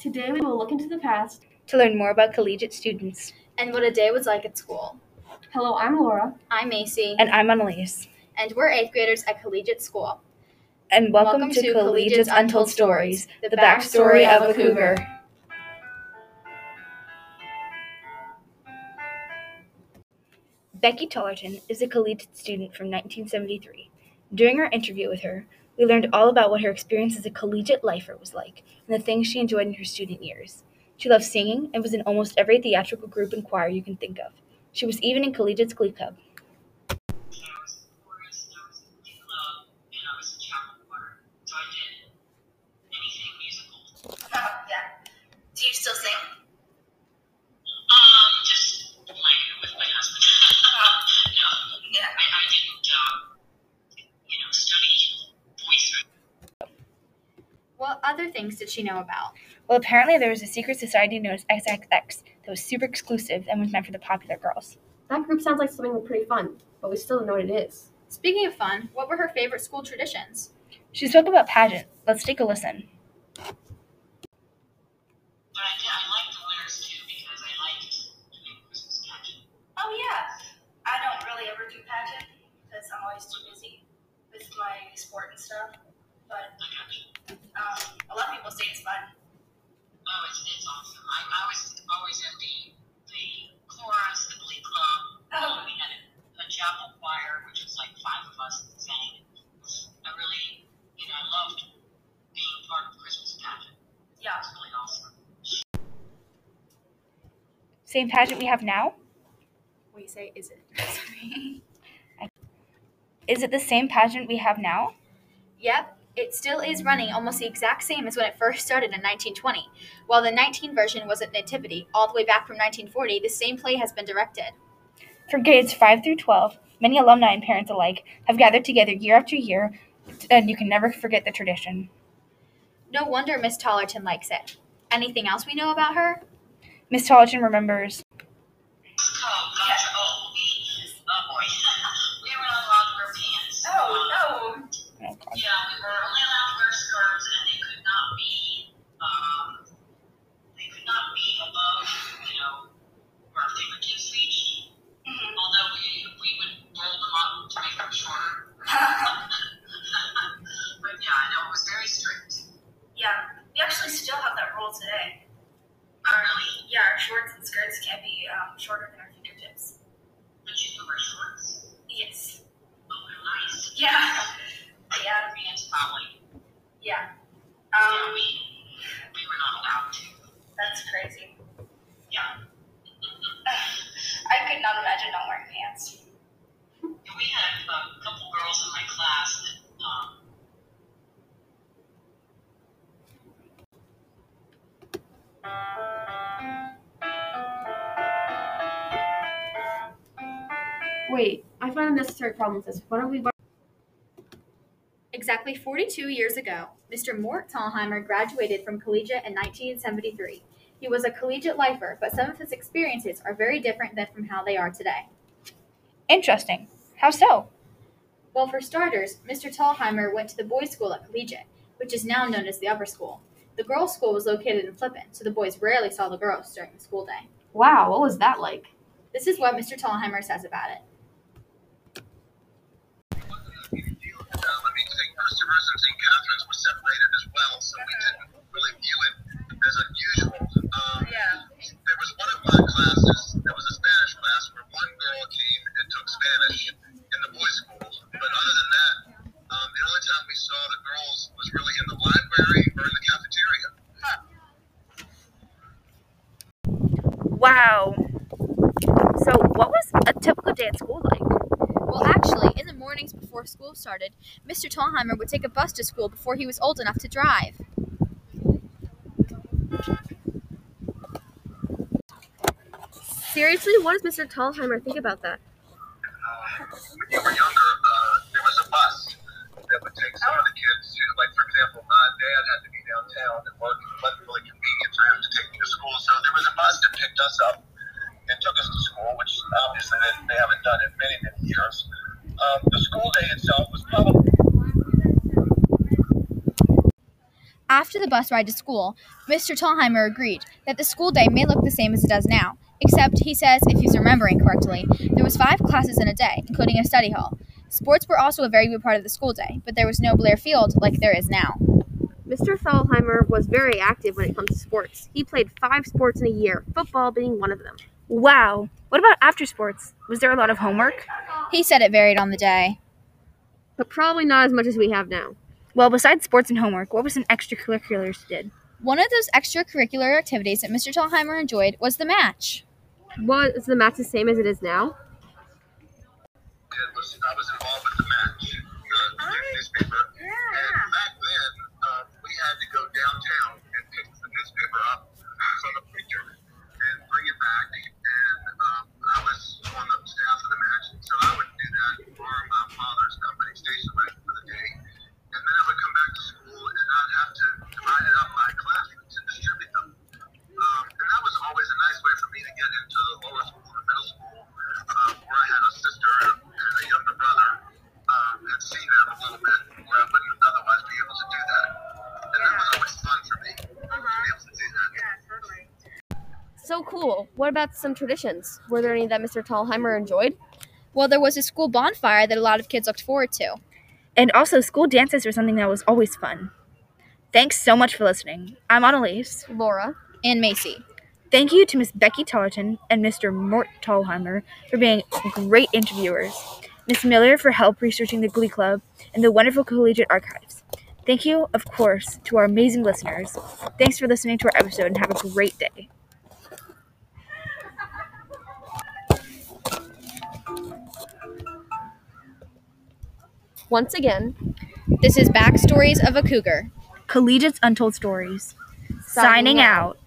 Today we will look into the past. to learn more about collegiate students. and what a day was like at school. Hello, I'm Laura. I'm Macy, And I'm Annalise. and we're eighth graders at Collegiate School. And welcome, to, Collegiate's Untold Stories, the backstory of a cougar. Becky Tolerton is a collegiate student from 1973. During our interview with her, we learned all about what her experience as a collegiate lifer was like and the things she enjoyed in her student years. She loved singing and was in almost every theatrical group and choir you can think of. She was even in Collegiate's Glee Club. Things did she know about? Well, apparently there was a secret society known as XXX that was super exclusive and was meant for the popular girls. That group sounds like something pretty fun, but we still don't know what it is. Speaking of fun, what were her favorite school traditions? She spoke about pageant. Let's take a listen. But I did, the winners too because I liked doing Oh, yeah. I don't really ever do pageant because I'm always too busy with my sport and stuff. But I um, a lot of people say it's fun. Oh, it's, it's awesome. I, I was always in the, the chorus, the glee club. Oh. We had a, a chapel choir, which was like five of us that sang. I really, you know, I loved being part of the Christmas pageant. Yeah. It was really awesome. Same pageant we have now? We say, is it? Sorry. Is it the same pageant we have now? Yep, it still is running almost the exact same as when it first started in 1920. While the 19 version was at Nativity, all the way back from 1940, the same play has been directed. For grades 5 through 12, many alumni and parents alike have gathered together year after year, and you can never forget the tradition. No wonder Miss Tolerton likes it. Anything else we know about her? Miss Tolerton remembers Oh, gosh. Shorts and skirts can't be um, shorter than our fingertips. But you can wear shorts. Yes. Oh, nice. Yeah. Yeah. Pants, probably. Yeah. yeah, Um, we, we were not allowed to. that's crazy. Yeah. I could not imagine not wearing pants. We had a couple girls in my class that, um, Wait, I find unnecessary problems with this. Why don't we Exactly 42 years ago, Mr. Mort Thalhimer graduated from Collegiate in 1973. He was a collegiate lifer, but some of his experiences are very different than from how they are today. Interesting. How so? Well, for starters, Mr. Thalhimer went to the boys' school at Collegiate, which is now known as the upper school. The girls' school was located in Flippin, so the boys rarely saw the girls during the school day. Wow, what was that like? This is what Mr. Thalhimer says about it. So we didn't really view it as unusual. Yeah. There was one of my classes, there was a Spanish class, where one girl came and took Spanish in the boys' school. But other than that, the only time we saw the girls was really in the library or in the cafeteria. Wow. So, what was a typical day at school like? Well, actually, in the mornings before school started, Mr. Thalhimer would take a bus to school before he was old enough to drive. Seriously, what does Mr. Thalhimer think about that? Um, when you were younger, uh, there was a bus that would take some of the kids to, like, for example, my dad had to be downtown and work. It wasn't really convenient for him to take me to school. So there was a bus that picked us up and took us to school, which obviously they, they haven't done in many, many years. Um, the school day itself was probably After the bus ride to school, Mr. Thalhimer agreed that the school day may look the same as it does now, except he says, if he's remembering correctly, there was five classes in a day, including a study hall. Sports were also a very good part of the school day, but there was no Blair Field like there is now. Mr. Thalhimer was very active when it comes to sports. He played five sports in a year, football being one of them. Wow. What about after sports? Was there a lot of homework? He said it varied on the day. But probably not as much as we have now. Well, besides sports and homework, what were some extracurriculars you did? One of those extracurricular activities that Mr. Thalhimer enjoyed was the match. Was the match the same as it is now? It was, I was involved with the match, the student newspaper. And So cool. What about some traditions? Were there any that Mr. Thalhimer enjoyed? Well, there was a school bonfire that a lot of kids looked forward to. And also, school dances were something that was always fun. Thanks so much for listening. I'm Annalise. Laura. And Macy. Thank you to Miss Becky Tolerton and Mr. Mort Thalhimer for being great interviewers, Miss Miller for help researching the Glee Club, and the wonderful Collegiate Archives. Thank you, of course, to our amazing listeners. Thanks for listening to our episode and have a great day. Once again, This is Backstories of a Cougar. Collegiate's Untold Stories. Signing Signing out. out.